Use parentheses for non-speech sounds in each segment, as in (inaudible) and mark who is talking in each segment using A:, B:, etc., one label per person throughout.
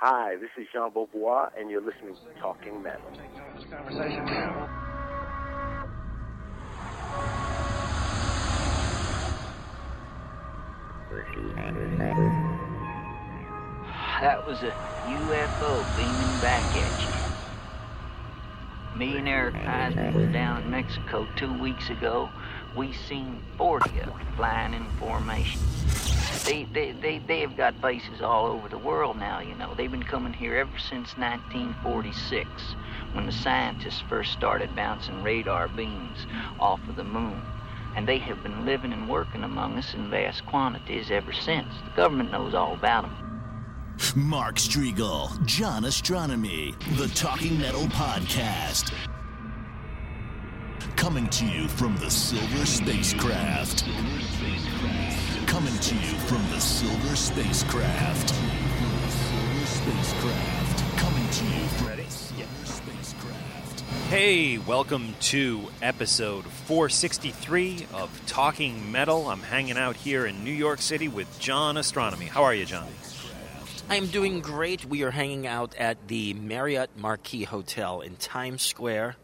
A: Hi, this is Jean Beauvoir, and you're listening to Talking Metal.
B: That was a UFO beaming back at you. Me and Eric Eisner were down in Mexico two weeks ago. We seen 40 of them flying in formation. They, they, they, they have got bases all over the world now, you know. They've been coming here ever since 1946, when the scientists first started bouncing radar beams off of the moon. And they have been living and working among us in vast quantities ever since. The government knows all about them.
C: Mark Strigl, John Ostronomy, the Talking Metal Podcast. Coming to you from the Silver Spacecraft. Coming to you from the Silver Spacecraft. Silver Spacecraft. Coming to you from the Silver Spacecraft.
D: Hey, welcome to episode 463 of Talking Metal. I'm hanging out here in New York City with John Ostronomy. How are you, John?
E: I am doing great. We are hanging out at the Marriott Marquis Hotel in Times Square.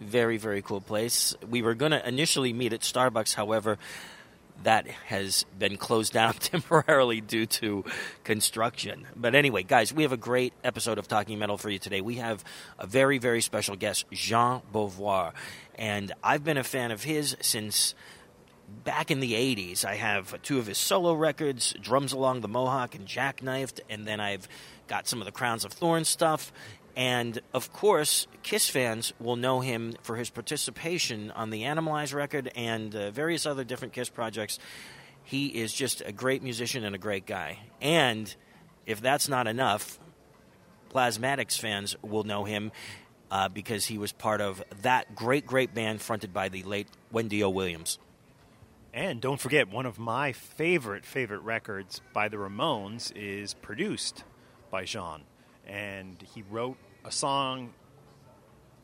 E: Very, very cool place. We were going to initially meet at Starbucks, however, that has been closed down (laughs) temporarily due to construction. But anyway, guys, we have a great episode of Talking Metal for you today. We have a very, very special guest, Jean Beauvoir. And I've been a fan of his since back in the 80s. I have two of his solo records, Drums Along the Mohawk and Jackknifed, and then I've got some of the Crowns of Thorns stuff. And of course, Kiss fans will know him for his participation on the Animalize record and uh, various other different Kiss projects. He is just a great musician and a great guy. And if that's not enough, Plasmatics fans will know him uh, because he was part of that great, great band fronted by the late Wendy O. Williams.
D: And don't forget, one of my favorite, favorite records by the Ramones is produced by Jean. And he wrote a song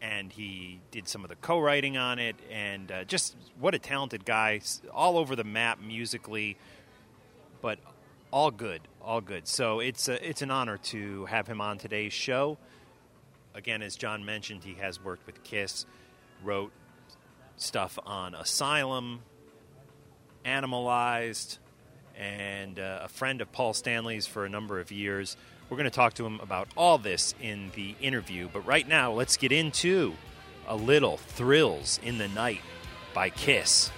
D: and he did some of the co writing on it. And uh, just what a talented guy, all over the map musically, but all good, all good. So it's, a, it's an honor to have him on today's show. Again, as John mentioned, he has worked with Kiss, wrote stuff on Asylum, Animalized, and uh, a friend of Paul Stanley's for a number of years. We're going to talk to him about all this in the interview, but right now, let's get into a little Thrills in the Night by Kiss.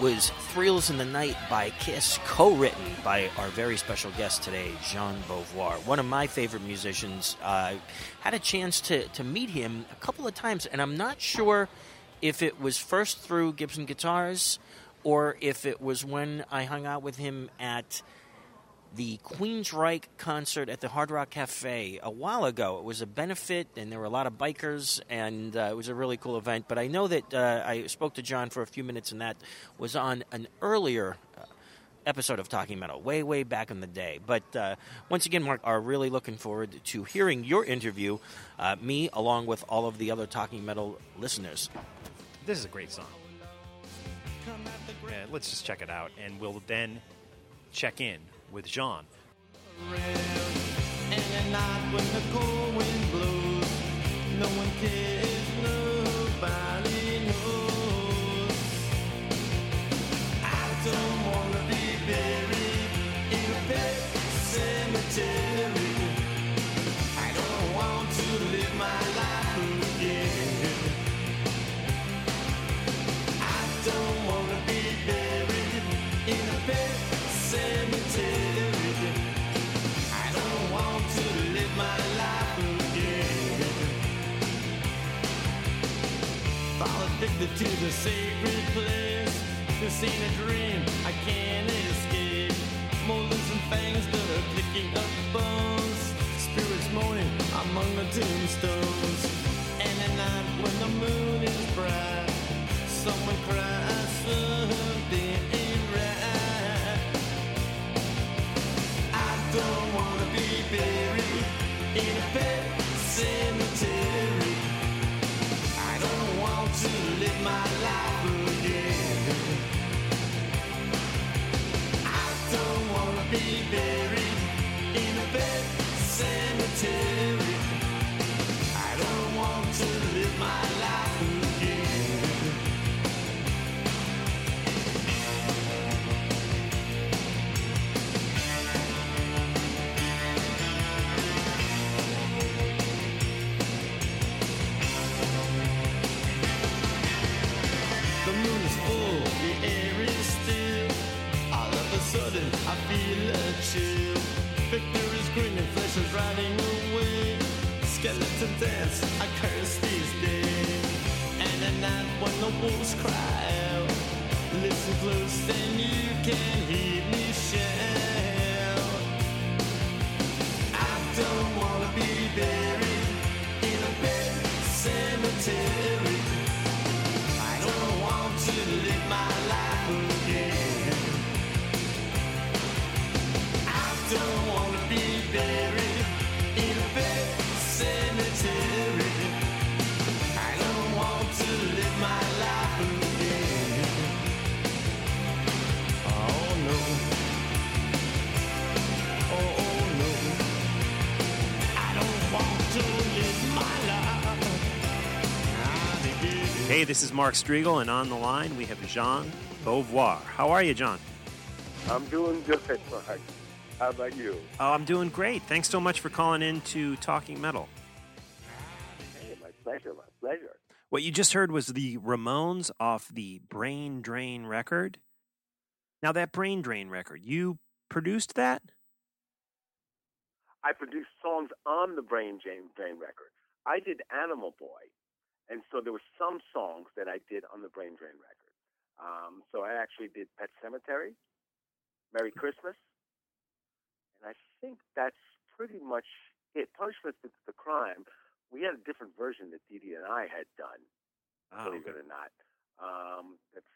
E: Was Thrills in the Night by Kiss, co written by our very special guest today, Jean Beauvoir. One of my favorite musicians. I uh, had a chance to, to meet him a couple of times, and I'm not sure if it was first through Gibson Guitars or if it was when I hung out with him at the Queensryche concert at the Hard Rock Cafe a while ago. It was a benefit, and there were a lot of bikers, and uh, it was a really cool event. But I know that uh, I spoke to John for a few minutes, and that was on an earlier uh, episode of Talking Metal, way, way back in the day. But uh, once again, Mark, are really looking forward to hearing your interview, uh, me along with all of the other Talking Metal listeners.
D: This is a great song. Yeah, let's just check it out, and we'll then check in with Jean.
F: Addicted to the sacred place. This ain't a dream, I can't escape. Molars and fangs that are picking up bones. Spirits moaning among the tombstones. And at night when the moon is bright, someone cries something ain't right. I don't wanna be buried in a pet wanna I curse these days. And at night when the wolves cry out, listen close, then you can hear me shout.
D: Hey, this is Mark Strigl, and on the line we have Jean Beauvoir. How are you, John?
A: I'm doing good, Mark. How about you?
D: Oh, I'm doing great. Thanks so much for calling in to Talking Metal.
A: Hey, my pleasure, my pleasure.
D: What you just heard was the Ramones off the Brain Drain record. Now, that Brain Drain record, you produced that?
A: I produced songs on the Brain Drain, Drain record. I did Animal Boy, and so there were some songs that I did on the Brain Drain record. Um, so I actually did Pet Sematary, Merry Christmas, and I think that's pretty much it. Punishment for the Crime, we had a different version that Dee Dee and I had done,
D: Oh,
A: believe
D: okay.
A: it or not. Um, that's,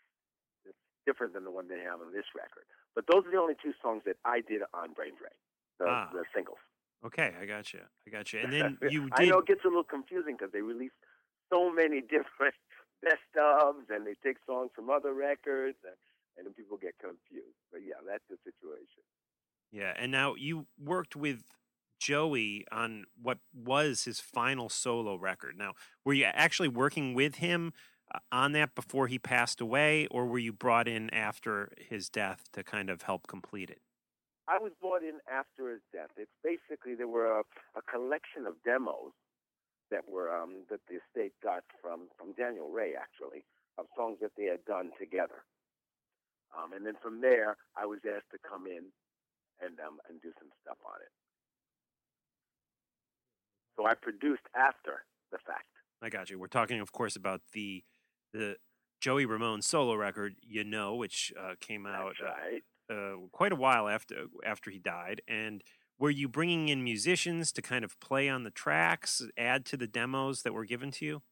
A: that's different than the one they have on this record. But those are the only two songs that I did on Brain Drain, the,
D: Ah.
A: the singles.
D: Okay, I got (laughs) you. I got you. And then you did.
A: I know it gets a little confusing because they release so many (laughs) different best ofs and they take songs from other records and, and then people get confused. But yeah, that's the situation.
D: Yeah, and now you worked with Joey on what was his final solo record. Now, were you actually working with him uh, on that before he passed away, or were you brought in after his death to kind of help complete it?
A: I was brought in after his death. It's basically there were a, a collection of demos that were um, that the estate got from from Daniel Rey actually of songs that they had done together. Um, and then from there, I was asked to come in and um, and do some stuff on it. So I produced after the fact.
G: I got you. We're talking, of course, about the the Joey Ramone solo record, "You Know," which uh, came out
A: right.
G: uh, uh, quite a while after after he died. And were you bringing in musicians to kind of play on the tracks, add to the demos that were given to you?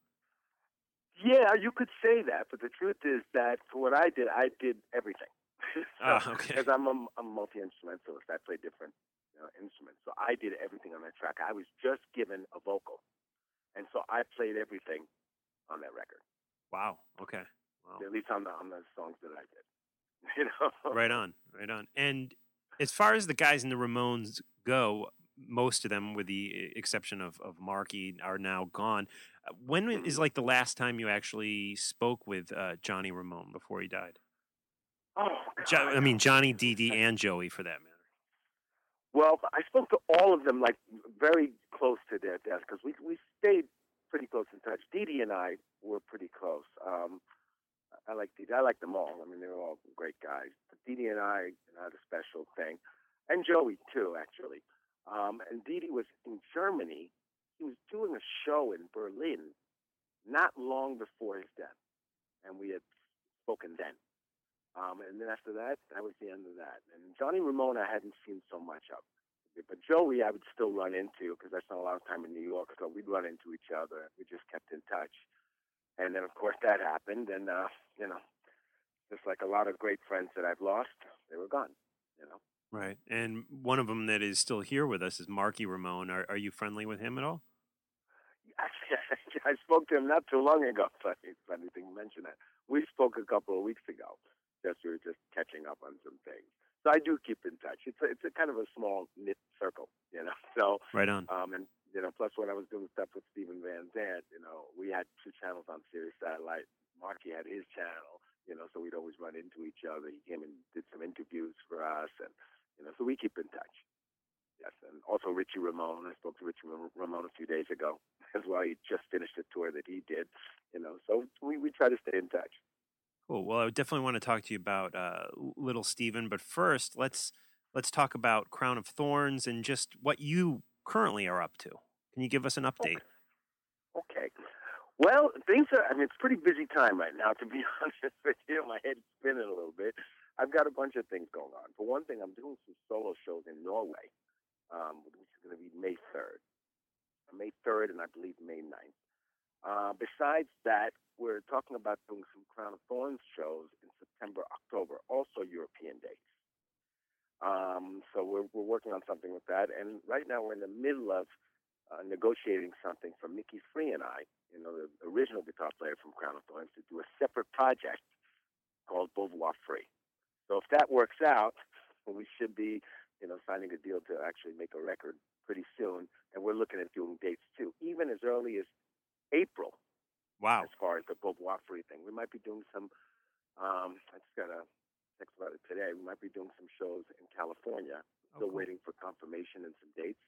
A: Yeah, you could say that, but the truth is that for what I did, I did everything. (laughs)
G: Ah, okay.
A: Because I'm a, a multi instrumentalist, I play different you know, instruments, so I did everything on that track. I was just given a vocal, and so I played everything on that record.
G: Wow. Okay. Wow.
A: At least on the on the songs that I did. (laughs) You know.
G: Right on. Right on. And as far as the guys in the Ramones go, most of them, with the e, exception of, of Marky, are now gone. Uh, When is like the last time you actually spoke with uh, Johnny Ramone before he died?
A: Oh,
G: Jo- I mean, Johnny, Dee Dee, and Joey, for that matter.
A: Well, I spoke to all of them like very close to their death because we we stayed pretty close in touch. Dee Dee and I were pretty close. Um, I like Dee. I like them all. I mean, they were all great guys. But Dee Dee and I had a special thing, and Joey too, actually. Um, and Dee Dee was in Germany. He was doing a show in Berlin not long before his death, and we had spoken then. Um, and then after that, that was the end of that. And Johnny Ramone, I hadn't seen so much of. But Joey, I would still run into because I spent a lot of time in New York, so we'd run into each other. We just kept in touch. And then, of course, that happened, and uh, you know, just like a lot of great friends that I've lost, they were gone. You know.
G: Right. And one of them that is still here with us is Marky Ramone. Are, are you friendly with him at all? (laughs)
A: Actually, I spoke to him not too long ago. (laughs) Funny, funny thing you mention that. We spoke a couple of weeks ago. Just we were just catching up on some things. So I do keep in touch. It's a, it's a kind of a small knit circle, you know. (laughs) So
G: Right on.
A: um, and you know, plus when I was doing stuff with Steven Van Zandt, you know, we had two channels on Sirius Satellite. Marky had his channel, you know, so we'd always run into each other. He came and did some interviews for us, and you know, so we keep in touch. Yes, and also Richie Ramone. I spoke to Richie Ramone a few days ago (laughs) as well. He just finished a tour that he did, you know, so we we try to stay in touch.
G: Cool. Well, I definitely want to talk to you about uh, Little Steven, but first, let's let's talk about Crown of Thorns and just what you currently are up to. Can you give us an update?
A: Okay. Well, things are, I mean, it's a pretty busy time right now, (laughs) to be honest with you. My head's spinning a little bit. I've got a bunch of things going on. For one thing, I'm doing some solo shows in Norway, um, which is going to be May 3rd. May 3rd and I believe May 9th. Uh, besides that, we're talking about doing some Crown of Thorns shows in September, October, also European dates. Um, so we're, we're working on something with that. And right now we're in the middle of uh, negotiating something for Micki Free and I, you know, the original guitar player from Crown of Thorns, to do a separate project called Beauvoir Free. So if that works out, (laughs) we should be, you know, signing a deal to actually make a record pretty soon. And we're looking at doing dates too, even as early as April.
G: Wow.
A: As far as the Beauvoir Free thing, we might be doing some. Um, I just got a about it today. We might be doing some shows in California. Still
G: cool.
A: waiting for confirmation and some dates,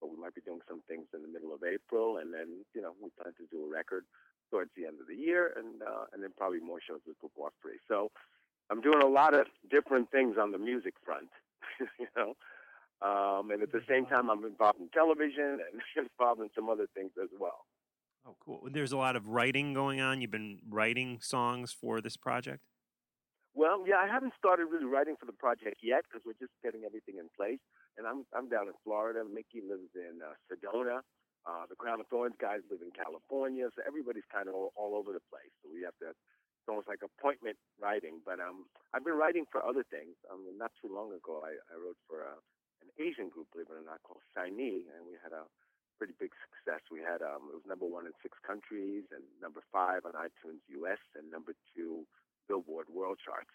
A: but we might be doing some things in the middle of April, and then you know we plan to do a record towards the end of the year, and uh, and then probably more shows with Beauvoir Free. So I'm doing a lot of different things on the music front, (laughs) you know. Um, and at the same time, I'm involved in television and (laughs) involved in some other things as well.
G: Oh, cool. There's a lot of writing going on. You've been writing songs for this project.
A: Well, yeah, I haven't started really writing for the project yet because we're just getting everything in place. And I'm I'm down in Florida. Micki lives in uh, Sedona. Uh, the Crown of Thorns guys live in California. So everybody's kind of all, all over the place. So we have to. It's almost like appointment writing. But um, I've been writing for other things. Um, not too long ago, I, I wrote for uh, an Asian group, believe it or not, called SHINee, and we had a pretty big success. We had um, it was number one in six countries and number five on iTunes US and number two Billboard World Charts.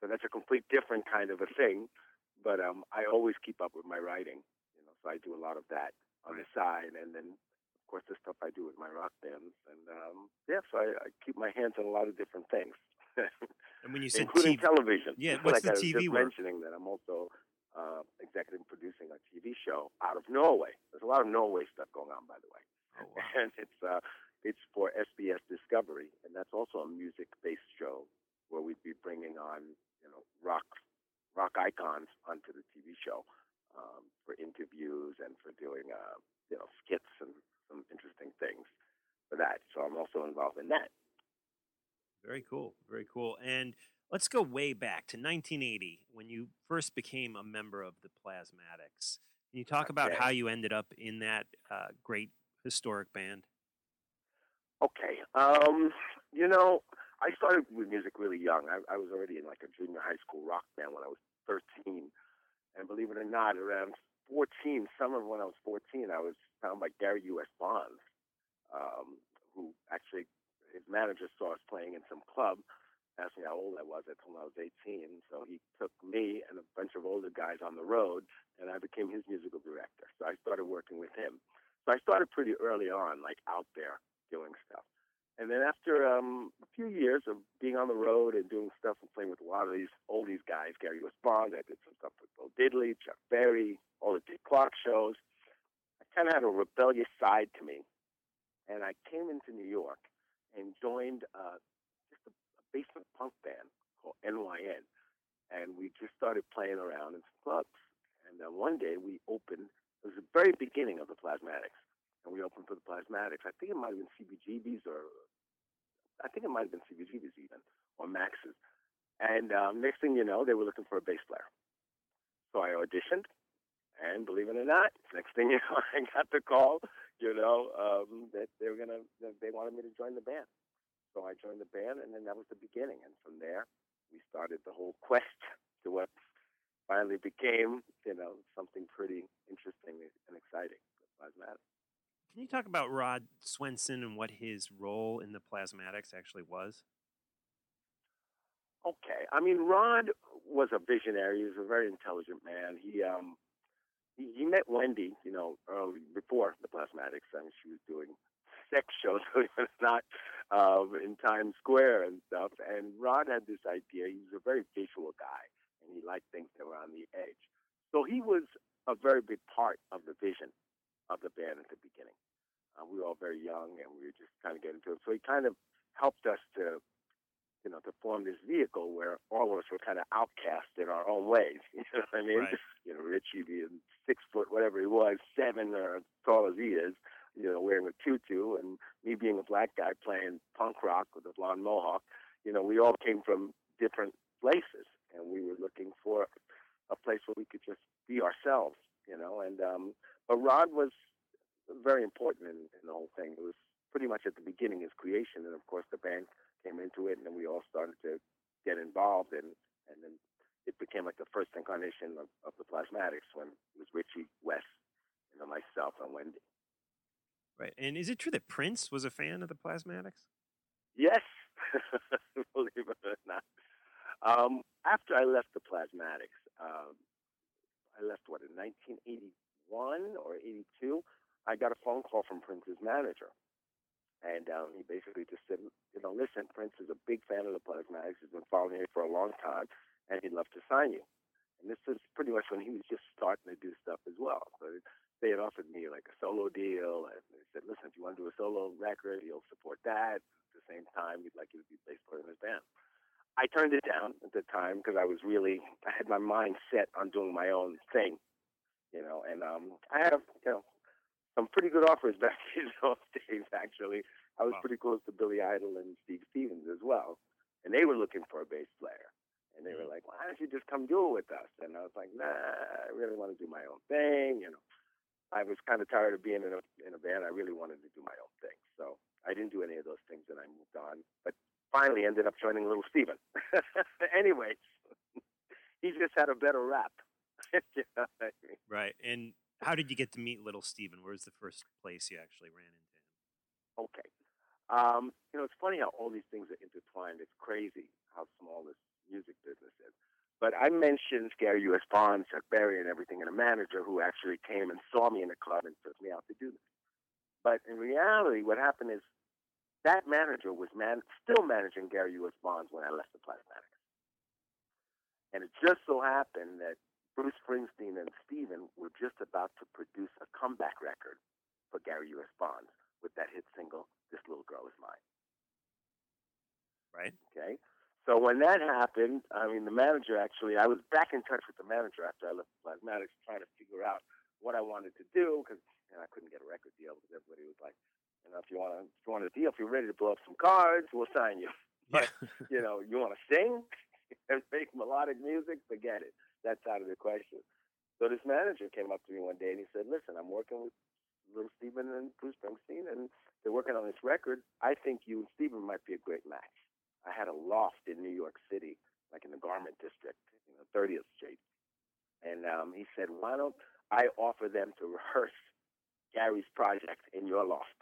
A: So that's a complete different kind of a thing. But um, I always keep up with my writing, you know. So I do a lot of that on the side, and then of course the stuff I do with my rock bands, and um, yeah. So I, I keep my hands on a lot of different things, (laughs)
G: And when you said
A: including
G: TV
A: television.
G: Yeah, what's the
A: I was
G: TV
A: just mentioning that I'm also uh, executive producing a TV show out of Norway. There's a lot of Norway stuff going on, by the way
G: Oh, (laughs) wow.
A: and it's uh, it's for SBS Discovery, and that's also a music-based show where we'd be bringing on, you know, rock rock icons onto the TV show um, for interviews and for doing, uh, you know, skits and some interesting things for that. So I'm also involved in that.
G: Very cool. Very cool. And let's go way back to 1980 when you first became a member of the Plasmatics. Can you talk about
A: Okay.
G: how you ended up in that uh, great historic band?
A: Okay. Um, you know, I started with music really young. I, I was already in like a junior high school rock band when I was 13. And believe it or not, around 14, summer when I was 14, I was found by Gary U.S. Bonds, um, who actually, his manager saw us playing in some club, asked me how old I was. I told him I was 18. So he took me and a bunch of older guys on the road, and I became his musical director. So I started working with him. So I started pretty early on, like out there doing stuff. And then after um, a few years of being on the road and doing stuff and playing with a lot of these oldies guys, Gary Bond, I did some stuff with Bill Diddley, Chuck Berry, all the Dick Clark shows. I kind of had a rebellious side to me. And I came into New York and joined uh, just a, a basement punk band called NYN. And we just started playing around in some clubs. And then one day we opened, it was the very beginning of the Plasmatics and we opened for the Plasmatics. I think it might have been CBGB's or I think it might have been CBGB's even or Max's. And um, next thing you know, they were looking for a bass player. So I auditioned, and believe it or not, next thing (laughs) you know, I got the call, you know, um, that they were gonna, they wanted me to join the band. So I joined the band, and then that was the beginning. And from there, we started the whole quest to what finally became, you know, something pretty interesting and exciting. Plasmatics.
G: Can you talk about Rod Swenson and what his role in the Plasmatics actually was?
A: Okay. I mean, Rod was a visionary. He was a very intelligent man. He um he, he met Wendy, you know, early before the Plasmatics. I mean, she was doing sex shows, (laughs) not, um, in Times Square and stuff. And Rod had this idea. He was a very visual guy, and he liked things that were on the edge. So he was a very big part of the vision of the band at the beginning. Uh, we were all very young, and we were just kind of getting into it. So he kind of helped us to you know, to form this vehicle where all of us were kind of outcast in our own ways. (laughs) You know what I mean?
G: Right. (laughs)
A: You know, Richie being six foot, whatever he was, seven or as tall as he is, you know, wearing a tutu, and me being a black guy playing punk rock with a blonde mohawk. You know, we all came from different places, and we were looking for a place where we could just be ourselves. You know, and um, but Rod was very important in, in the whole thing. It was pretty much at the beginning his creation, and of course the band came into it, and then we all started to get involved, and and then it became like the first incarnation of, of the Plasmatics when it was Richie, Wes, and then myself and Wendy.
G: Right. And is it true that Prince was a fan of the Plasmatics?
A: Yes, (laughs) believe it or not. Um, after I left the Plasmatics, um, I left what in 1981 or 82. I got a phone call from Prince's manager, and um, he basically just said, "You know, listen, Prince is a big fan of the Plasmatics. He's been following you for a long time, and he'd love to sign you." And this is pretty much when he was just starting to do stuff as well. So they had offered me like a solo deal, and they said, "Listen, if you want to do a solo record, he'll support that. At the same time, we'd like you to be bass player in his band." I turned it down at the time because I was really I had my mind set on doing my own thing, you know, and um, I had you know some pretty good offers (laughs) back in those days. Actually, I was
G: Wow.
A: pretty close to Billy Idol and Steve Stevens as well, and they were looking for a bass player. And they were like, "Why don't you just come do it with us?" And I was like, "Nah, I really want to do my own thing." You know, I was kind of tired of being in a in a band. I really wanted to do my own thing, so I didn't do any of those things, and I moved on. But finally, ended up joining Little Steven. (laughs) Anyways, he just had a better rap. (laughs) you know I mean?
G: Right. And how did you get to meet Little Steven? Where's the first place you actually ran into him?
A: Okay. Um, you know, it's funny how all these things are intertwined. It's crazy how small this music business is. But I mentioned Gary U.S. Bonds, Chuck Berry, and everything, and a manager who actually came and saw me in a club and took me out to do this. But in reality, what happened is that manager was man- still managing Gary U.S. Bonds when I left the Plasmatics. And it just so happened that Bruce Springsteen and Steven were just about to produce a comeback record for Gary U.S. Bonds with that hit single, This Little Girl Is Mine.
G: Right.
A: Okay? So when that happened, I mean, the manager actually, I was back in touch with the manager after I left the Plasmatics, trying to figure out what I wanted to do because you know, I couldn't get a record deal because everybody was like, you know, if you want to, if you want a deal, if you're ready to blow up some cards, we'll sign you. But you know, you want to sing (laughs) and make melodic music, forget it. That's out of the question. So this manager came up to me one day and he said, "Listen, I'm working with Little Steven and Bruce Springsteen, and they're working on this record. I think you and Steven might be a great match." I had a loft in New York City, like in the Garment District, you know, 30th Street, and um, he said, "Why don't I offer them to rehearse Gary's project in your loft?"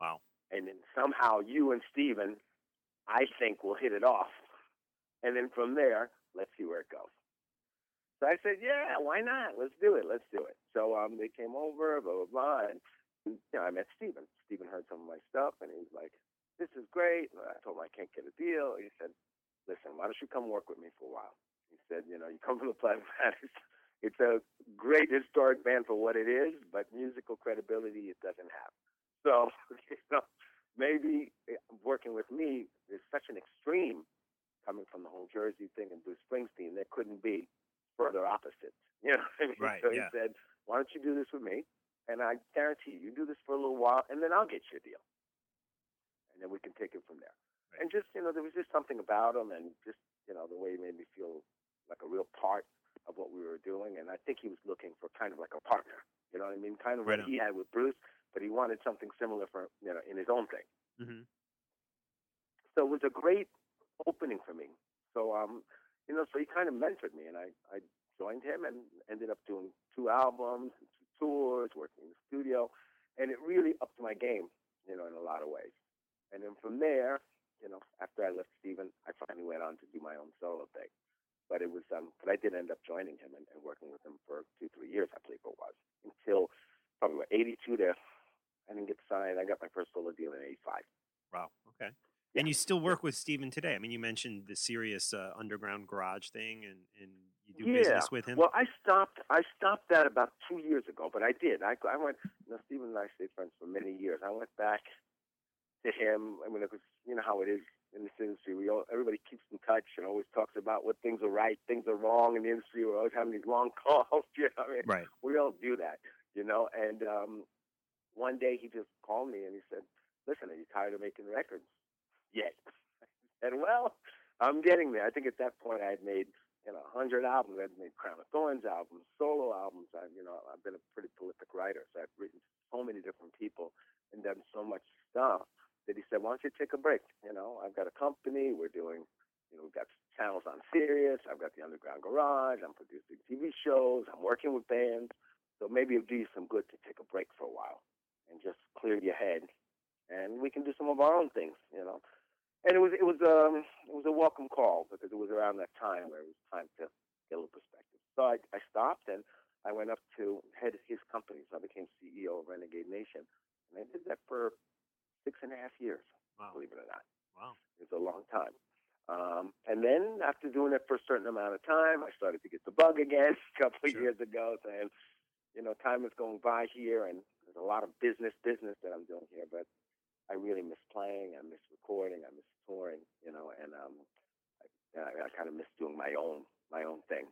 G: Wow.
A: And then somehow you and Steven, I think, will hit it off. And then from there, let's see where it goes. So I said, yeah, why not? Let's do it. Let's do it. So um, they came over, blah, blah, blah. And you know, I met Steven. Steven heard some of my stuff, and he was like, this is great. And I told him I can't get a deal. He said, listen, why don't you come work with me for a while? He said, you know, you come from the Plasmatics. It's a great historic band for what it is, but musical credibility it doesn't have. So, (laughs) you know, maybe eh, working with me is such an extreme coming from the whole Jersey thing and Bruce Springsteen. There couldn't be further opposites. (laughs) You know what I mean?
G: Right,
A: so
G: yeah.
A: he said, why don't you do this with me? And I guarantee you, you do this for a little while, and then I'll get you a deal. And then we can take it from there. And just, you know, there was just something about him and just, you know, the way he made me feel like a real part of what we were doing. And I think he was looking for kind of like a partner. You know what I mean? Kind of
G: Right
A: what
G: on.
A: he had with Bruce, but he wanted something similar for, you know, in his own thing.
G: hmm
A: So it was a great opening for me. So um, you know, so he kind of mentored me, and I I joined him and ended up doing two albums, and two tours, working in the studio, and it really upped my game, you know, in a lot of ways. And then from there, you know, after I left Steven, I finally went on to do my own solo thing. But it was um, but I did end up joining him and, and working with him for two three years, I believe it was, until probably what, 82 to I didn't get signed. I got my first solo deal in 85.
G: Wow. Okay. And you still work with Steven today. I mean, you mentioned the Sirius uh, underground garage thing, and, and you do
A: yeah.
G: business with him.
A: Well, I stopped. I stopped that about two years ago, but I did. I, I went. You know, Steven and I stayed friends for many years. I went back to him. I mean, it was you know how it is in this industry. We all everybody keeps in touch and always talks about what things are right, things are wrong in the industry. We're always having these long (laughs) calls. You know, what I mean,
G: right.
A: we all do that. You know, and um, one day he just called me and he said, "Listen, are you tired of making records yet?" (laughs) And well, I'm getting there. I think at that point I had made you know 100 albums. I'd made Crown of Thorns albums, solo albums. I you know I've been a pretty prolific writer, so I've written so many different people and done so much stuff that he said, "Why don't you take a break? You know, I've got a company. We're doing." You know, we've got channels on Sirius. I've got the Underground Garage. I'm producing TV shows. I'm working with bands. So maybe it'd do you some good to take a break for a while and just clear your head, and we can do some of our own things. You know, and it was it was um it was a welcome call because it was around that time where it was time to get a little perspective. So I, I stopped and I went up to head his company. So I became CEO of Renegade Nation, and I did that for six and a half years.
G: Wow.
A: Believe it or not,
G: Wow.
A: it was a long time. Um, and then after doing it for a certain amount of time, I started to get the bug again (laughs) a couple of
G: Sure.
A: years ago, saying, you know, time is going by here, and there's a lot of business business that I'm doing here, but I really miss playing, I miss recording, I miss touring, you know, and um, I, I, I kind of miss doing my own my own thing,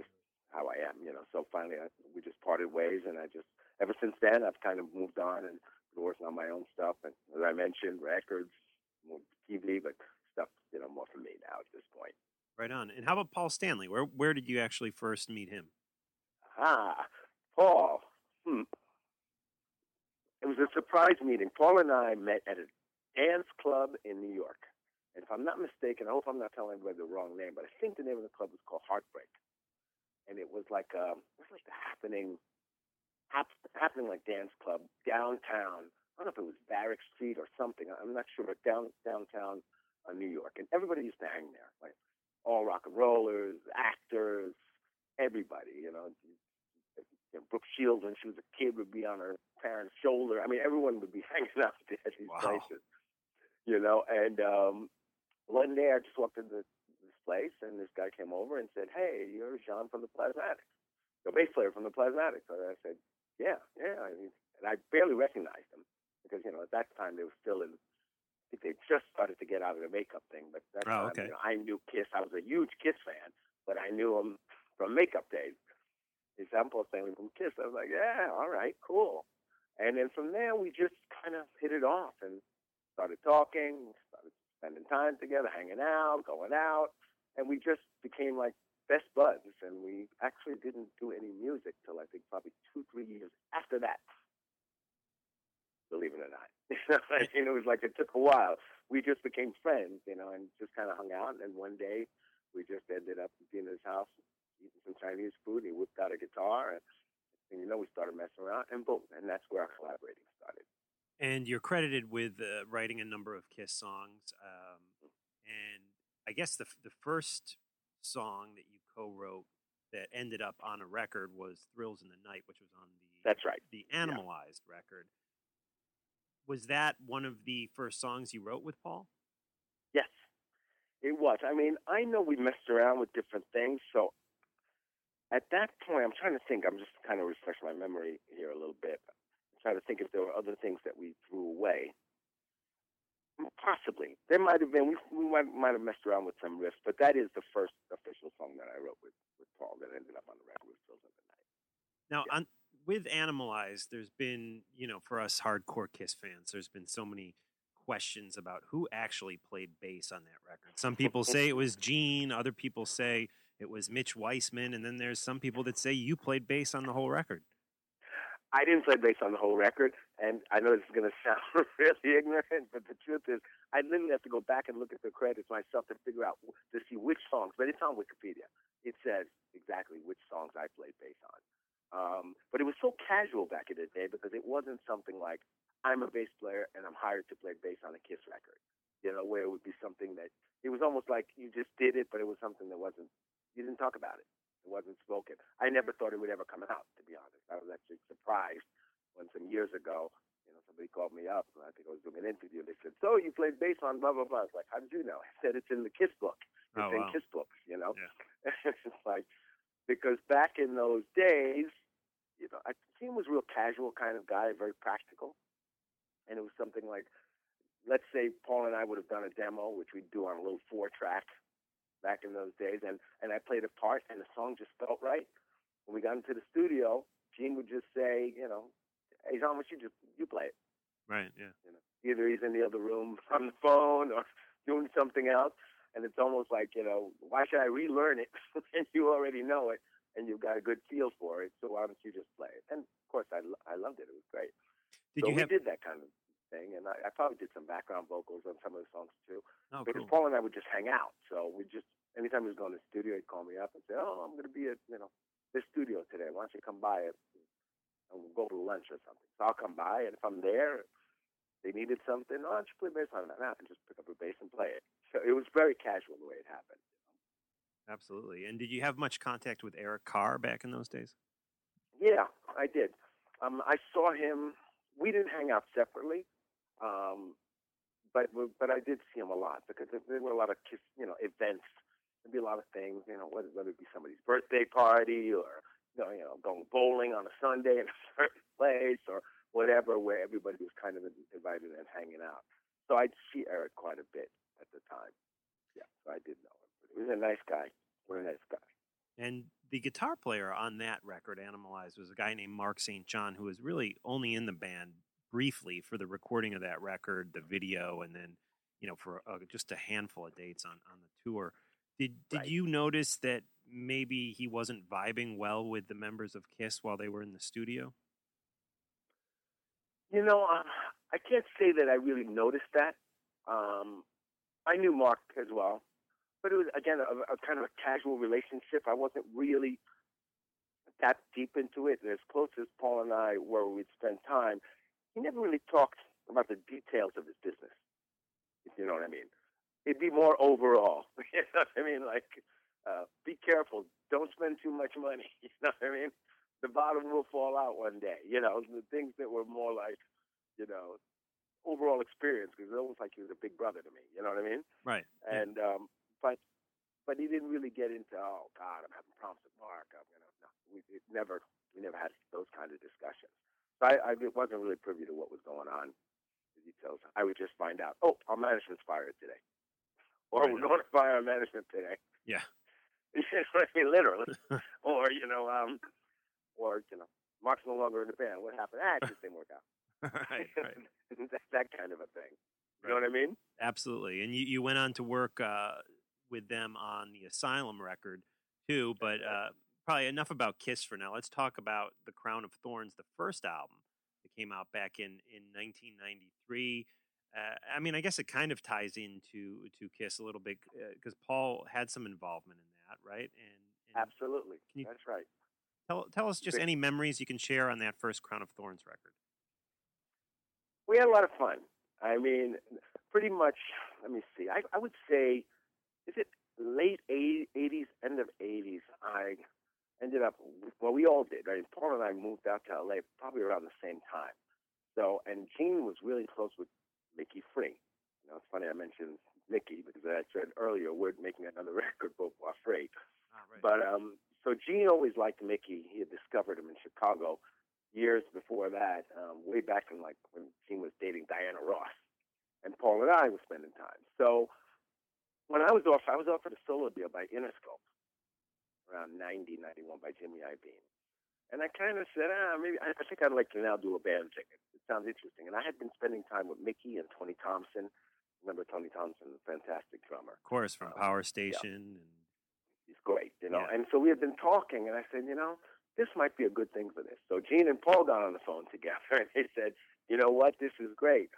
A: just how I am, you know. So finally, I, we just parted ways, and I just ever since then I've kind of moved on and been working on my own stuff, and as I mentioned, records, more TV, but stuff, you know, more for me now at this point.
G: Right on. And how about Paul Stanley? Where where did you actually first meet him?
A: Ah, Paul. Hmm. It was a surprise meeting. Paul and I met at a dance club in New York. And if I'm not mistaken, I hope I'm not telling anybody the wrong name, but I think the name of the club was called Heartbreak. And it was like um it was like the happening hap, happening like dance club downtown. I don't know if it was Varick Street or something. I'm not sure, but down downtown uh, New York. And everybody used to hang there. Like all rock and rollers, actors, everybody, you know. You know, Brooke Shields, when she was a kid, would be on her parents' shoulder. I mean, everyone would be (laughs) hanging out at these
G: Wow.
A: places, you know. And um, one day, I just walked into this place, and this guy came over and said, "Hey, you're Jean from the Plasmatics, the bass player from the Plasmatics." And I said, "Yeah, yeah." I mean, and I barely recognized him because you know at that time they were still in I think they just started to get out of the makeup thing. But that's
G: Oh, okay.
A: you know, I knew Kiss. I was a huge Kiss fan, but I knew them from makeup days. He said, "I'm Paul Stanley from Kiss." I was like, "Yeah, all right, cool." And then from there, we just kind of hit it off and started talking, started spending time together, hanging out, going out, and we just became like best buds. And we actually didn't do any music till I think probably two, three years after that. Believe it or not, (laughs) you know, I mean, it was like it took a while. We just became friends, you know, and just kind of hung out. And one day, we just ended up being at his house, eating some Chinese food. And he whipped out a guitar, and, and you know, we started messing around, and boom, and that's where our collaborating started.
G: And you're credited with uh, writing a number of Kiss songs. Um, and I guess the, the first song that you co wrote that ended up on a record was Thrills in the Night, which was on the,
A: That's right.
G: the Animalized record. Was that one of the first songs you wrote with Paul?
A: Yes, it was. I mean, I know we messed around with different things, so at that point, I'm trying to think. I'm just kind of refresh my memory here a little bit. I'm trying to think if there were other things that we threw away. Possibly, there might have been. We, we might might have messed around with some riffs, but that is the first official song that I wrote with with Paul that ended up on the record with Thrills of the Night.
G: Now, on, with Animalize, there's been, you know, for us hardcore Kiss fans, there's been so many questions about who actually played bass on that record. Some people (laughs) say it was Gene, other people say it was Mitch Weissman, and then there's some people that say you played bass on the whole record.
A: I didn't play bass on the whole record, and I know this is going (laughs) to sound really ignorant, but the truth is, I literally have to go back and look at the credits myself to figure out to see which songs. But it's on Wikipedia. It says exactly which songs I played bass on. Um, but it was so casual back in the day because it wasn't something like I'm a bass player and I'm hired to play bass on a Kiss record. You know, where it would be something that it was almost like you just did it, but it was something that wasn't. You didn't talk about it. It wasn't spoken. I never thought it would ever come out. To be honest, I was actually surprised when some years ago, you know, somebody called me up. and I think I was doing an interview. They said, "So you played bass on blah blah blah." I was like, "How did you know?" I said, "It's in the Kiss book. It's
G: Oh,
A: in
G: wow.
A: Kiss books." You know,
G: Yeah. (laughs)
A: it's like because back in those days, you know, I Gene was a real casual kind of guy, very practical, and it was something like, let's say Paul and I would have done a demo, which we'd do on a little four track back in those days, and and I played a part, and the song just felt right. When we got into the studio, Gene would just say, you know, hey, John, what you just you play it.
G: Right, yeah.
A: You know, either he's in the other room on the phone or (laughs) doing something else, and it's almost like you know, why should I relearn it (laughs) when you already know it and you've got a good feel for it? So why don't you just play it? And of course, I I loved it. It was great.
G: Did
A: so
G: you
A: we
G: have?
A: did that kind of thing, and I, I probably did some background vocals on some of the songs too.
G: Oh,
A: because
G: cool.
A: Paul and I would just hang out. So we just anytime he was going to the studio, he'd call me up and say, "Oh, I'm going to be at you know this studio today. Why don't you come by it and we'll go to lunch or something?" So I'll come by, and if I'm there, they needed something. Oh, why don't you play bass on that? And just pick up a bass and play it. So it was very casual the way it happened.
G: Absolutely. And did you have much contact with Eric Carr back in those days?
A: Yeah, I did. Um, I saw him. We didn't hang out separately, um, but but I did see him a lot because there, were a lot of kiss, you know events. There'd be a lot of things, you know, whether, whether it be somebody's birthday party or you know, you know, going bowling on a Sunday in a (laughs) certain place or whatever, where everybody was kind of invited and hanging out. So I'd see Eric quite a bit at the time. Yeah, so I did know him. But he was a nice guy. What a nice guy.
G: And the guitar player on that record, Animalized, was a guy named Mark St. John, who was really only in the band briefly for the recording of that record, the video, and then, you know, for uh, just a handful of dates on, on the tour. Did did
A: Right.
G: you notice that maybe he wasn't vibing well with the members of Kiss while they were in the studio?
A: You know, uh, I can't say that I really noticed that. Um, I knew Mark as well, but it was again a, a kind of a casual relationship. I wasn't really that deep into it. As close as Paul and I were, we'd spend time. He never really talked about the details of his business. If you know what I mean. It'd be more overall. (laughs) you know what I mean? Like, uh, be careful. Don't spend too much money. (laughs) You know what I mean? the bottom will fall out one day. You know, the things that were more like, you know, overall experience because it was almost like he was a big brother to me. You know what I mean?
G: Right.
A: And um, but but he didn't really get into oh God, I'm having problems with Mark. I'm gonna no. We it never we never had those kind of discussions. So I, I wasn't really privy to what was going on the details. I would just find out, oh, our management's fired today, or
G: Right.
A: we're going to fire our management today.
G: Yeah. (laughs)
A: You know what I mean? Literally. (laughs) or you know, um, or you know, Mark's no longer in the band. What happened? Ah, it just didn't work out. (laughs)
G: right, right.
A: that, that kind of a thing. You know what I mean?
G: Absolutely. And you, you went on to work uh, with them on the Asylum record too. But uh, probably enough about Kiss for now. Let's talk about The Crown of Thorns, the first album that came out back in, in 1993. Uh, I mean, I guess it kind of ties into to Kiss a little bit because Paul had some involvement in that, right? And, and
A: Absolutely.
G: You-
A: That's right.
G: tell, tell us just any memories you can share on that first Crown of Thorns record.
A: we had a lot of fun. I mean, pretty much. Let me see. I, I would say, is it late '80s, end of '80s? I ended up. Well, we all did. Right? Paul and I moved out to LA probably around the same time. So, and Gene was really close with Micki Free. You know, it's funny I mentioned Micki because I said earlier we're making another (laughs) record, but we're free. But um, so Gene always liked Micki. He had discovered him in Chicago years before that, um, way back in like when Gene was dating Diana Ross, and Paul and I were spending time. So when I was off, I was offered a solo deal by Interscope around 90, 91 by Jimmy Iovine. And I kind of said, ah, maybe I, I think I'd like to now do a band ticket. It sounds interesting. And I had been spending time with Micki and Tony Thompson. Remember Tony Thompson, a fantastic drummer.
G: Of course, from Power Station. And
A: He's great, you know.
G: Yeah.
A: And so we had been talking, and I said, you know, this might be a good thing for this. So Gene and Paul got on the phone together, (laughs) and they said, you know what, this is great.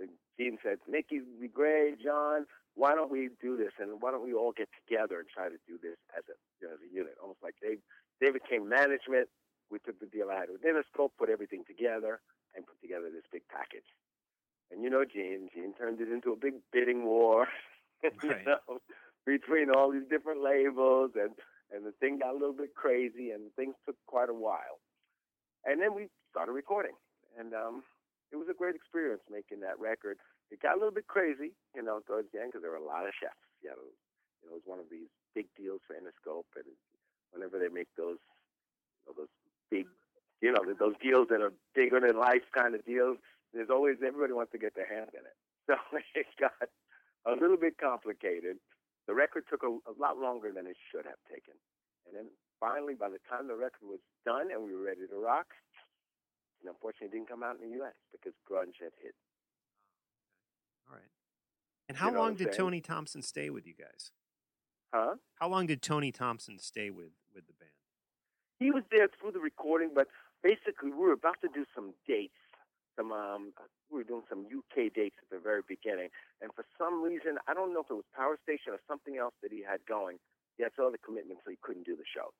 A: And Gene said, Micki would be great, John. Why don't we do this, and why don't we all get together and try to do this as a you know, as a unit, almost like they they became management. We took the deal I had with Interscope, put everything together, and put together this big package. And you know, Gene, Gene turned it into a big bidding war. (laughs) you know, between all these different labels and and the thing got a little bit crazy and things took quite a while. And then we started recording. And um it was a great experience making that record. It got a little bit crazy, you know, towards the end because there were a lot of chefs. You know, you know, it was one of these big deals for Interscope and whenever they make those you know, those big you know, those deals that are bigger than life kind of deals, there's always everybody wants to get their hand in it. (laughs) So it got a little bit complicated. The record took a, a lot longer than it should have taken. And then finally, by the time the record was done and we were ready to rock, and unfortunately, it didn't come out in the U.S. because grunge had hit.
G: All right. And how
A: You know
G: long did
A: saying?
G: Tony Thompson stay with you guys?
A: Huh?
G: How long did Tony Thompson stay with with the band?
A: He was there through the recording, but basically, we were about to do some dates. Some um, we were doing some UK dates at the very beginning, and for some reason, I don't know if it was Power Station or something else that he had going. He had some other commitments, so he couldn't do the show.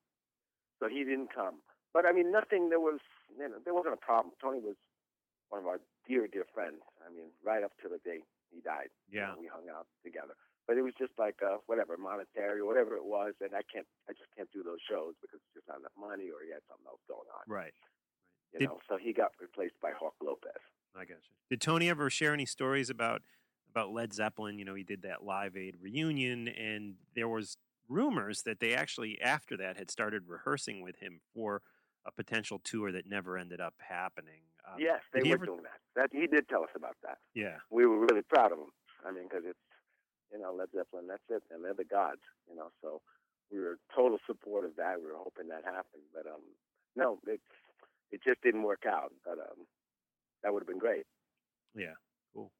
A: So he didn't come. But I mean, nothing. There was, you know, there wasn't a problem. Tony was one of our dear, dear friends. I mean, right up to the day he died.
G: Yeah.
A: we hung out together. But it was just like uh, whatever, monetary or whatever it was, and I can't, I just can't do those shows because it's just not enough money, or he had something else going on.
G: Right.
A: You
G: Did-
A: know, so he got replaced by Hawk Lopez.
G: I got you. Did Tony ever share any stories about about Led Zeppelin? You know, he did that Live Aid reunion, and there was rumors that they actually after that had started rehearsing with him for a potential tour that never ended up happening. Um,
A: yes, they were
G: ever-
A: doing that. That he did tell us about that.
G: Yeah.
A: We were really proud of him. I mean, because it's you know Led Zeppelin, that's it, and they're the gods. You know, so we were total support of that. We were hoping that happened, but um, no, it it just didn't work out. But um, that would have been great.
G: Yeah. Cool.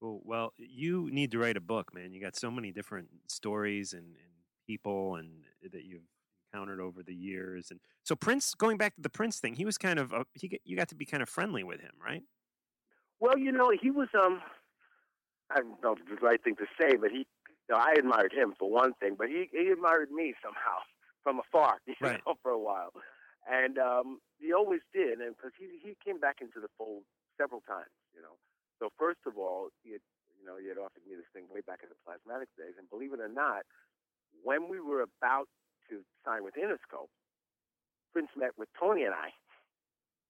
G: Cool. Well, you need to write a book, man. You got so many different stories and, and people and that you've encountered over the years. And so Prince, going back to the Prince thing, he was kind of a, he you got to be kind of friendly with him, right?
A: Well, you know, he was um I don't know if it's the right thing to say, but he you know, I admired him for one thing, but he he admired me somehow (laughs) from afar, (laughs) you
G: Right.
A: know, for a while. And um he always did, and because he he came back into the fold several times, you know. So first of all, he had, you know, he had offered me this thing way back in the plasmatic days, and believe it or not, when we were about to sign with Interscope, Prince met with Tony and I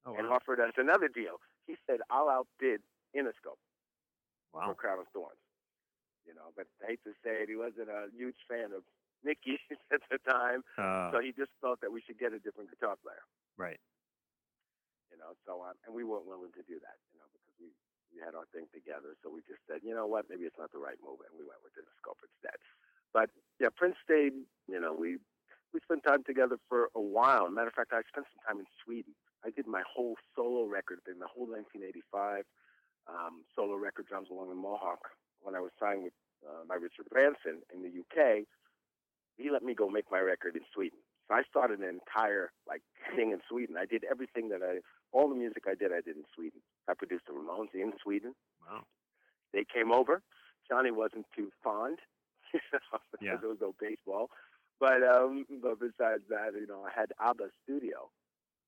G: Oh,
A: and
G: wow.
A: offered us another deal. He said, "I'll outbid Interscope
G: Wow.
A: for Crown of Thorns." You know, but I hate to say it, he wasn't a huge fan of Micki (laughs) at the time,
G: Uh,
A: so he just thought that we should get a different guitar player.
G: right.
A: You know, so um, and we weren't willing to do that. You know, because we we had our thing together. So we just said, you know what, maybe it's not the right move, and we went with Interscope instead. But yeah, Prince stayed. You know, we we spent time together for a while. Matter of fact, I spent some time in Sweden. I did my whole solo record thing, the whole 1985 um, solo record, Drums Along the Mohawk, when I was signed with uh, by Richard Branson in the UK. He let me go make my record in Sweden. So I started an entire like thing in Sweden. I did everything that I, all the music I did, I did in Sweden. I produced the Ramones in Sweden.
G: Wow.
A: They came over. Johnny wasn't too fond, you know, because
G: Yeah.
A: there was no baseball. But um, but besides that, you know, I had ABBA studio.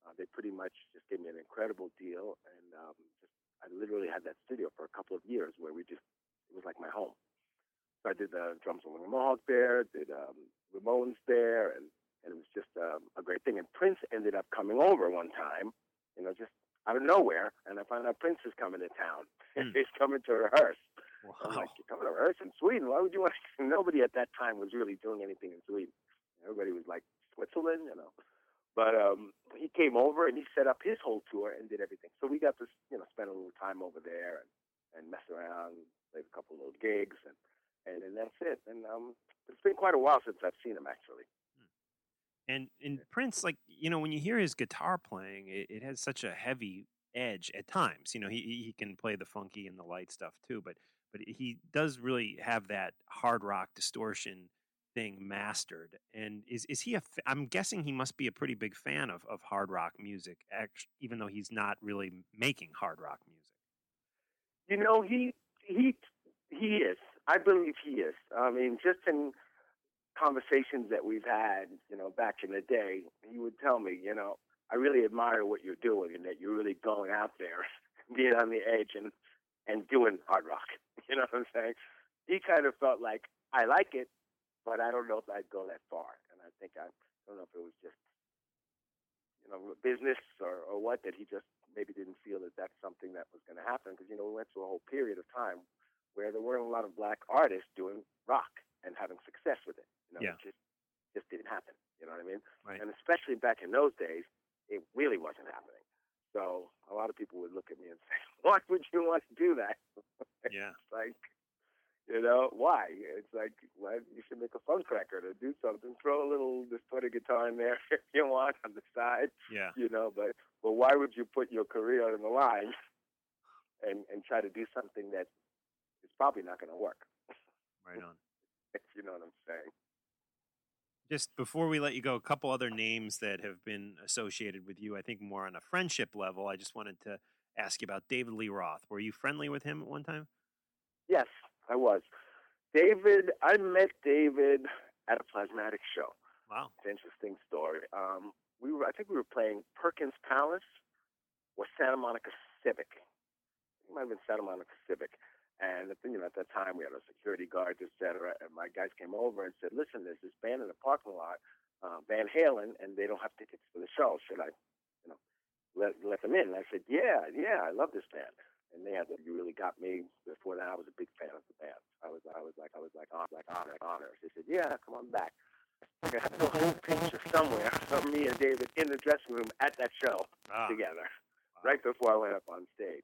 A: Uh, they pretty much just gave me an incredible deal, and um, just I literally had that studio for a couple of years where we just it was like my home. So I did the drums on the Mohawk there, did um, Ramones there, and and it was just um, a great thing. And Prince ended up coming over one time, you know, just out of nowhere, and I found out Prince is coming to town. (laughs)
G: Hmm.
A: He's coming to rehearse. I'm like, you're coming to rehearse in Sweden? Why would you want? To? (laughs) Nobody at that time was really doing anything in Sweden. Everybody was like Switzerland, you know. But um, he came over and he set up his whole tour and did everything. So we got to, you know, spend a little time over there and, and mess around, played a couple of little gigs, and and then that's it. And um, it's been quite a while since I've seen him actually.
G: And and Prince, like you know, when you hear his guitar playing, it, it has such a heavy edge at times. You know, he he he can play the funky and the light stuff too, but but he does really have that hard rock distortion thing mastered. And is is he I'm guessing he must be a pretty big fan of of hard rock music, even though he's not really making hard rock music.
A: You know, he he he is. I believe he is. I mean, just in conversations that we've had, you know, back in the day, he would tell me, you know, I really admire what you're doing and that you're really going out there, (laughs) being on the edge and and doing hard rock. (laughs) You know what I'm saying? He kind of felt like I like it, but I don't know if I'd go that far. And I think I, I don't know if it was just you know business or or what that he just maybe didn't feel that that's something that was going to happen because you know we went through a whole period of time where there weren't a lot of black artists doing rock and having success with it. You know,
G: Yeah.
A: it just just didn't happen. You know what I mean?
G: Right.
A: And especially back in those days, it really wasn't happening. So a lot of people would look at me and say, (laughs) "Why would you want to do that?"
G: Yeah. (laughs)
A: Like, you know, why? It's like, why you should make a funk record or do something. Throw a little distorted guitar in there (laughs) if you want on the side,
G: Yeah.
A: you know. But but why would you put your career on the line (laughs) and and try to do something that is probably not going to work?
G: Right on. (laughs)
A: If you know what I'm saying.
G: Just before we let you go, a couple other names that have been associated with you, I think more on a friendship level. I just wanted to ask you about David Lee Roth. Were you friendly with him at one time?
A: Yes, I was. David, I met David at a plasmatic show.
G: Wow.
A: It's an interesting story. Um, we were, I think we were playing Perkins Palace or Santa Monica Civic. It might have been Santa Monica Civic. And you know, at that time, we had our security guards, et cetera. And my guys came over and said, "Listen, there's this band in the parking lot, uh, Van Halen, and they don't have tickets for the show. Should I, you know, let let them in?" And I said, "Yeah, yeah, I love this band." And they had, you really got me. Before that, I was a big fan of the band. I was, I was like, I was like, on, like honor, honors. They said, "Yeah, come on back." I have the whole picture somewhere of me and David in the dressing room at that show
G: Ah,
A: together, right before I went up on stage.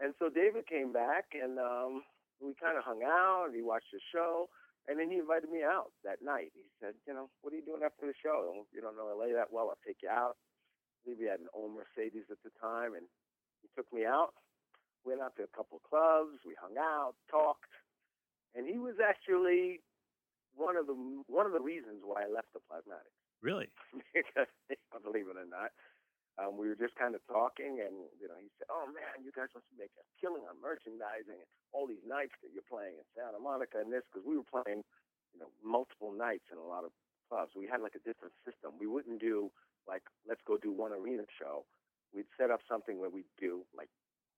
A: And so David came back, and um, we kind of hung out. And He watched the show, and then he invited me out that night. He said, "You know, what are you doing after the show? You don't know LA that well. I'll take you out." I believe he had an old Mercedes at the time, and he took me out. Went out to a couple of clubs. We hung out, talked, and he was actually one of the one of the reasons why I left the Plasmatics
G: really? (laughs)
A: because believe it or not, um, we were just kind of talking, and you know, he said, "Oh man, you guys must making a killing on merchandising and all these nights that you're playing in Santa Monica and this because we were playing, you know, multiple nights in a lot of clubs. We had like a different system. We wouldn't do like let's go do one arena show. We'd set up something where we'd do like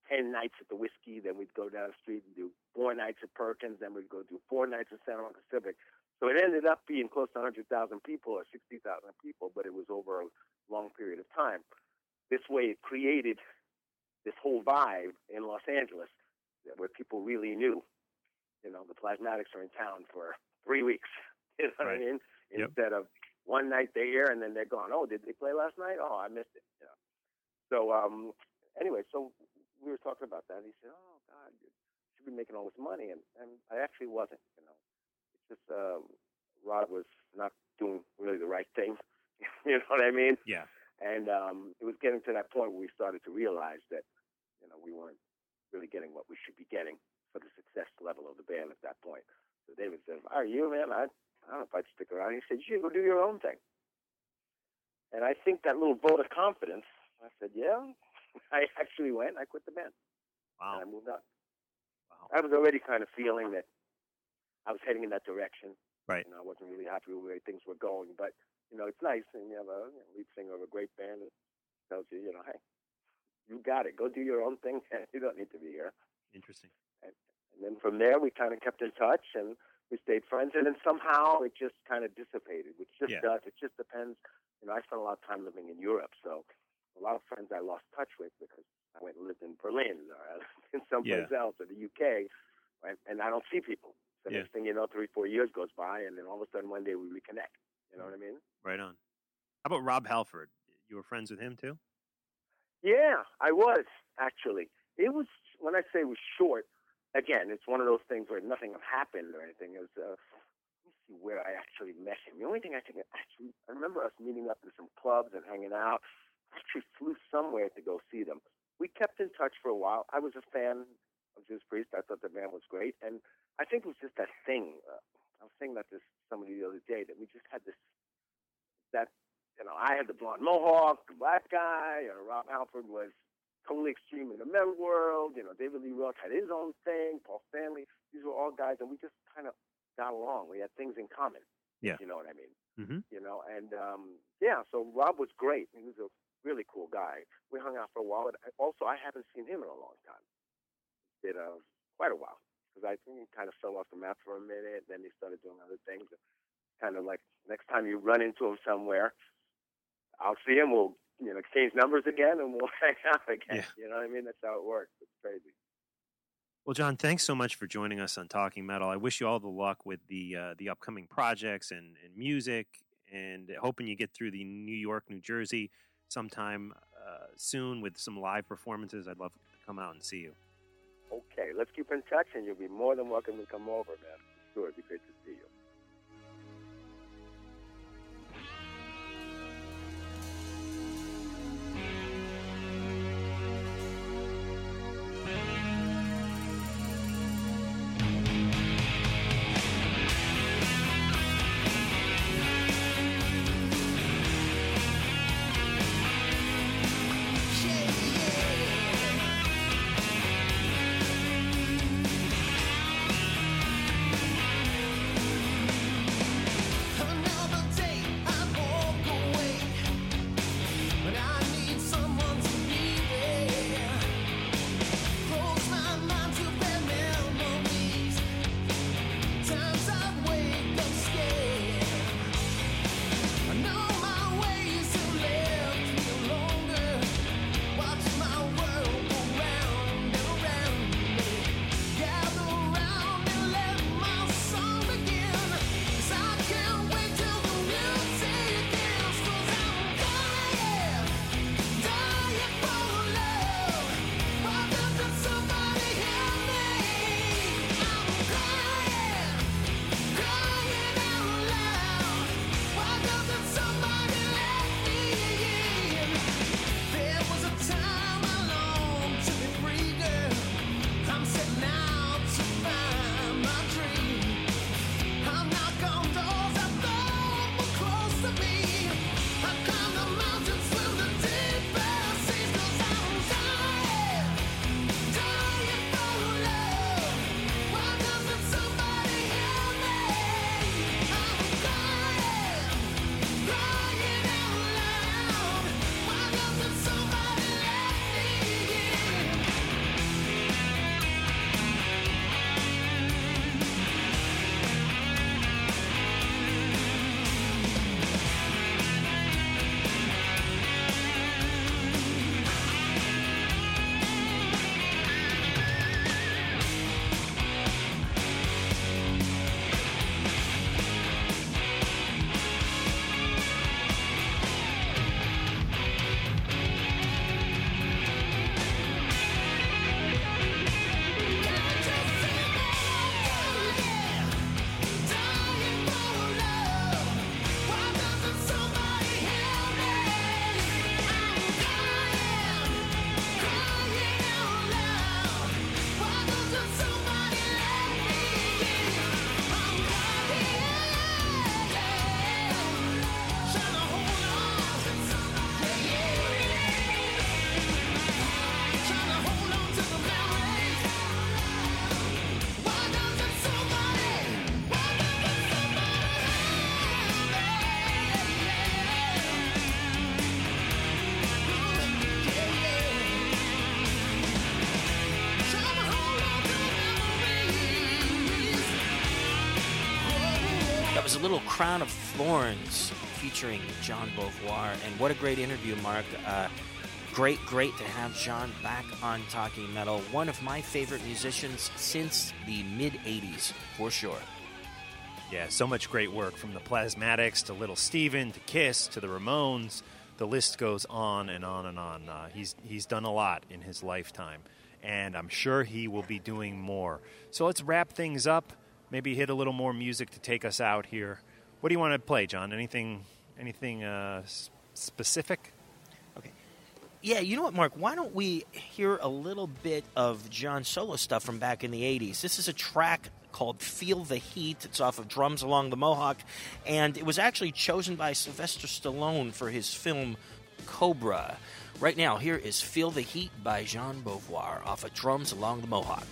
A: ten nights at the Whisky, then we'd go down the street and do four nights at Perkins, then we'd go do four nights at Santa Monica Civic. So it ended up being close to 100,000 people or 60,000 people, but it was over a long period of time. This way, it created this whole vibe in Los Angeles where people really knew, you know, the Plasmatics are in town for three weeks. (laughs) You know what
G: Right.
A: I mean?
G: Yep.
A: Instead of one night they're here and then they're gone. Oh, did they play last night? Oh, I missed it. You know. So um, anyway, so we were talking about that. And he said, "Oh God, you should be making all this money," and and I actually wasn't. You know, it's just um, Rod was not doing really the right thing. (laughs) you know what I mean?
G: Yeah.
A: And um, it was getting to that point where we started to realize that, you know, we weren't really getting what we should be getting for the success level of the band at that point. So David said, "Are you man? I, I don't know if I'd stick around." He said, "You should go do your own thing." And I think that little vote of confidence. I said, "Yeah." (laughs) I actually went. I quit the band.
G: Wow.
A: And I moved on.
G: Wow.
A: I was already kind of feeling that I was heading in that direction.
G: Right.
A: You know, I wasn't really happy with where things were going, but you know, it's nice, and you have a lead singer of a great band that tells you, you know, hey, you got it. Go do your own thing. (laughs) you don't need to be here.
G: Interesting.
A: And, and then from there, we kind of kept in touch, and we stayed friends. And then somehow it just kind of dissipated, which just
G: Yeah.
A: does. It just depends. You know, I spent a lot of time living in Europe, so a lot of friends I lost touch with because I went and lived in Berlin or in someplace else or the UK, right? And I don't see people. So
G: Yeah.
A: next thing you know, three, four years goes by, and then all of a sudden one day we reconnect. You know what I mean?
G: Right on. How about Rob Halford? You were friends with him too?
A: Yeah, I was actually. It was when I say it was short. Again, it's one of those things where nothing happened or anything. It was. Uh, let me see where I actually met him. The only thing I think I actually I remember us meeting up in some clubs and hanging out. Actually flew somewhere to go see them. We kept in touch for a while. I was a fan of Judas Priest. I thought the band was great, and I think it was just that thing. Uh, I was saying that to somebody the other day that we just had this that you know I had the blonde mohawk, the black guy. Know, Rob Halford was totally extreme in the metal world. You know, David Lee Roth had his own thing. Paul Stanley. These were all guys, and we just kind of got along. We had things in common.
G: Yeah.
A: You know what I mean?
G: Mm-hmm.
A: You know, and um, yeah. So Rob was great. He was a really cool guy. We hung out for a while. And also, I haven't seen him in a long time. It's been uh, quite a while because I think he kind of fell off the map for a minute. Then he started doing other things. Kind of like next time you run into him somewhere, I'll see him. We'll you know exchange numbers again, and we'll (laughs) hang out again.
G: Yeah.
A: You know what I mean? That's how it works. It's crazy.
G: Well, John, thanks so much for joining us on Talking Metal. I wish you all the luck with the uh, the upcoming projects and, and music, and hoping you get through the New York, New Jersey sometime uh, soon with some live performances. I'd love to come out and see you.
A: Okay, let's keep in touch, and you'll be more than welcome to come over, man. Sure, it'd be great to see you.
E: Crown of Thorns featuring Jean Beauvoir. And what a great interview, Mark. Uh, great, great to have John back on Talking Metal. One of my favorite musicians since the mid 80s, for sure.
D: Yeah, so much great work from the Plasmatics to Little Steven to Kiss to the Ramones. The list goes on and on and on. Uh, he's he's done a lot in his lifetime, and I'm sure he will be doing more. So let's wrap things up. Maybe hit a little more music to take us out here. What do you want to play, John? Anything anything uh, specific? Okay.
E: Yeah, you know what, Mark? Why don't we hear a little bit of John solo stuff from back in the 80s? This is a track called Feel the Heat. It's off of Drums Along the Mohawk, and it was actually chosen by Sylvester Stallone for his film Cobra. Right now, here is Feel the Heat by Jean Beauvoir off of Drums Along the Mohawk.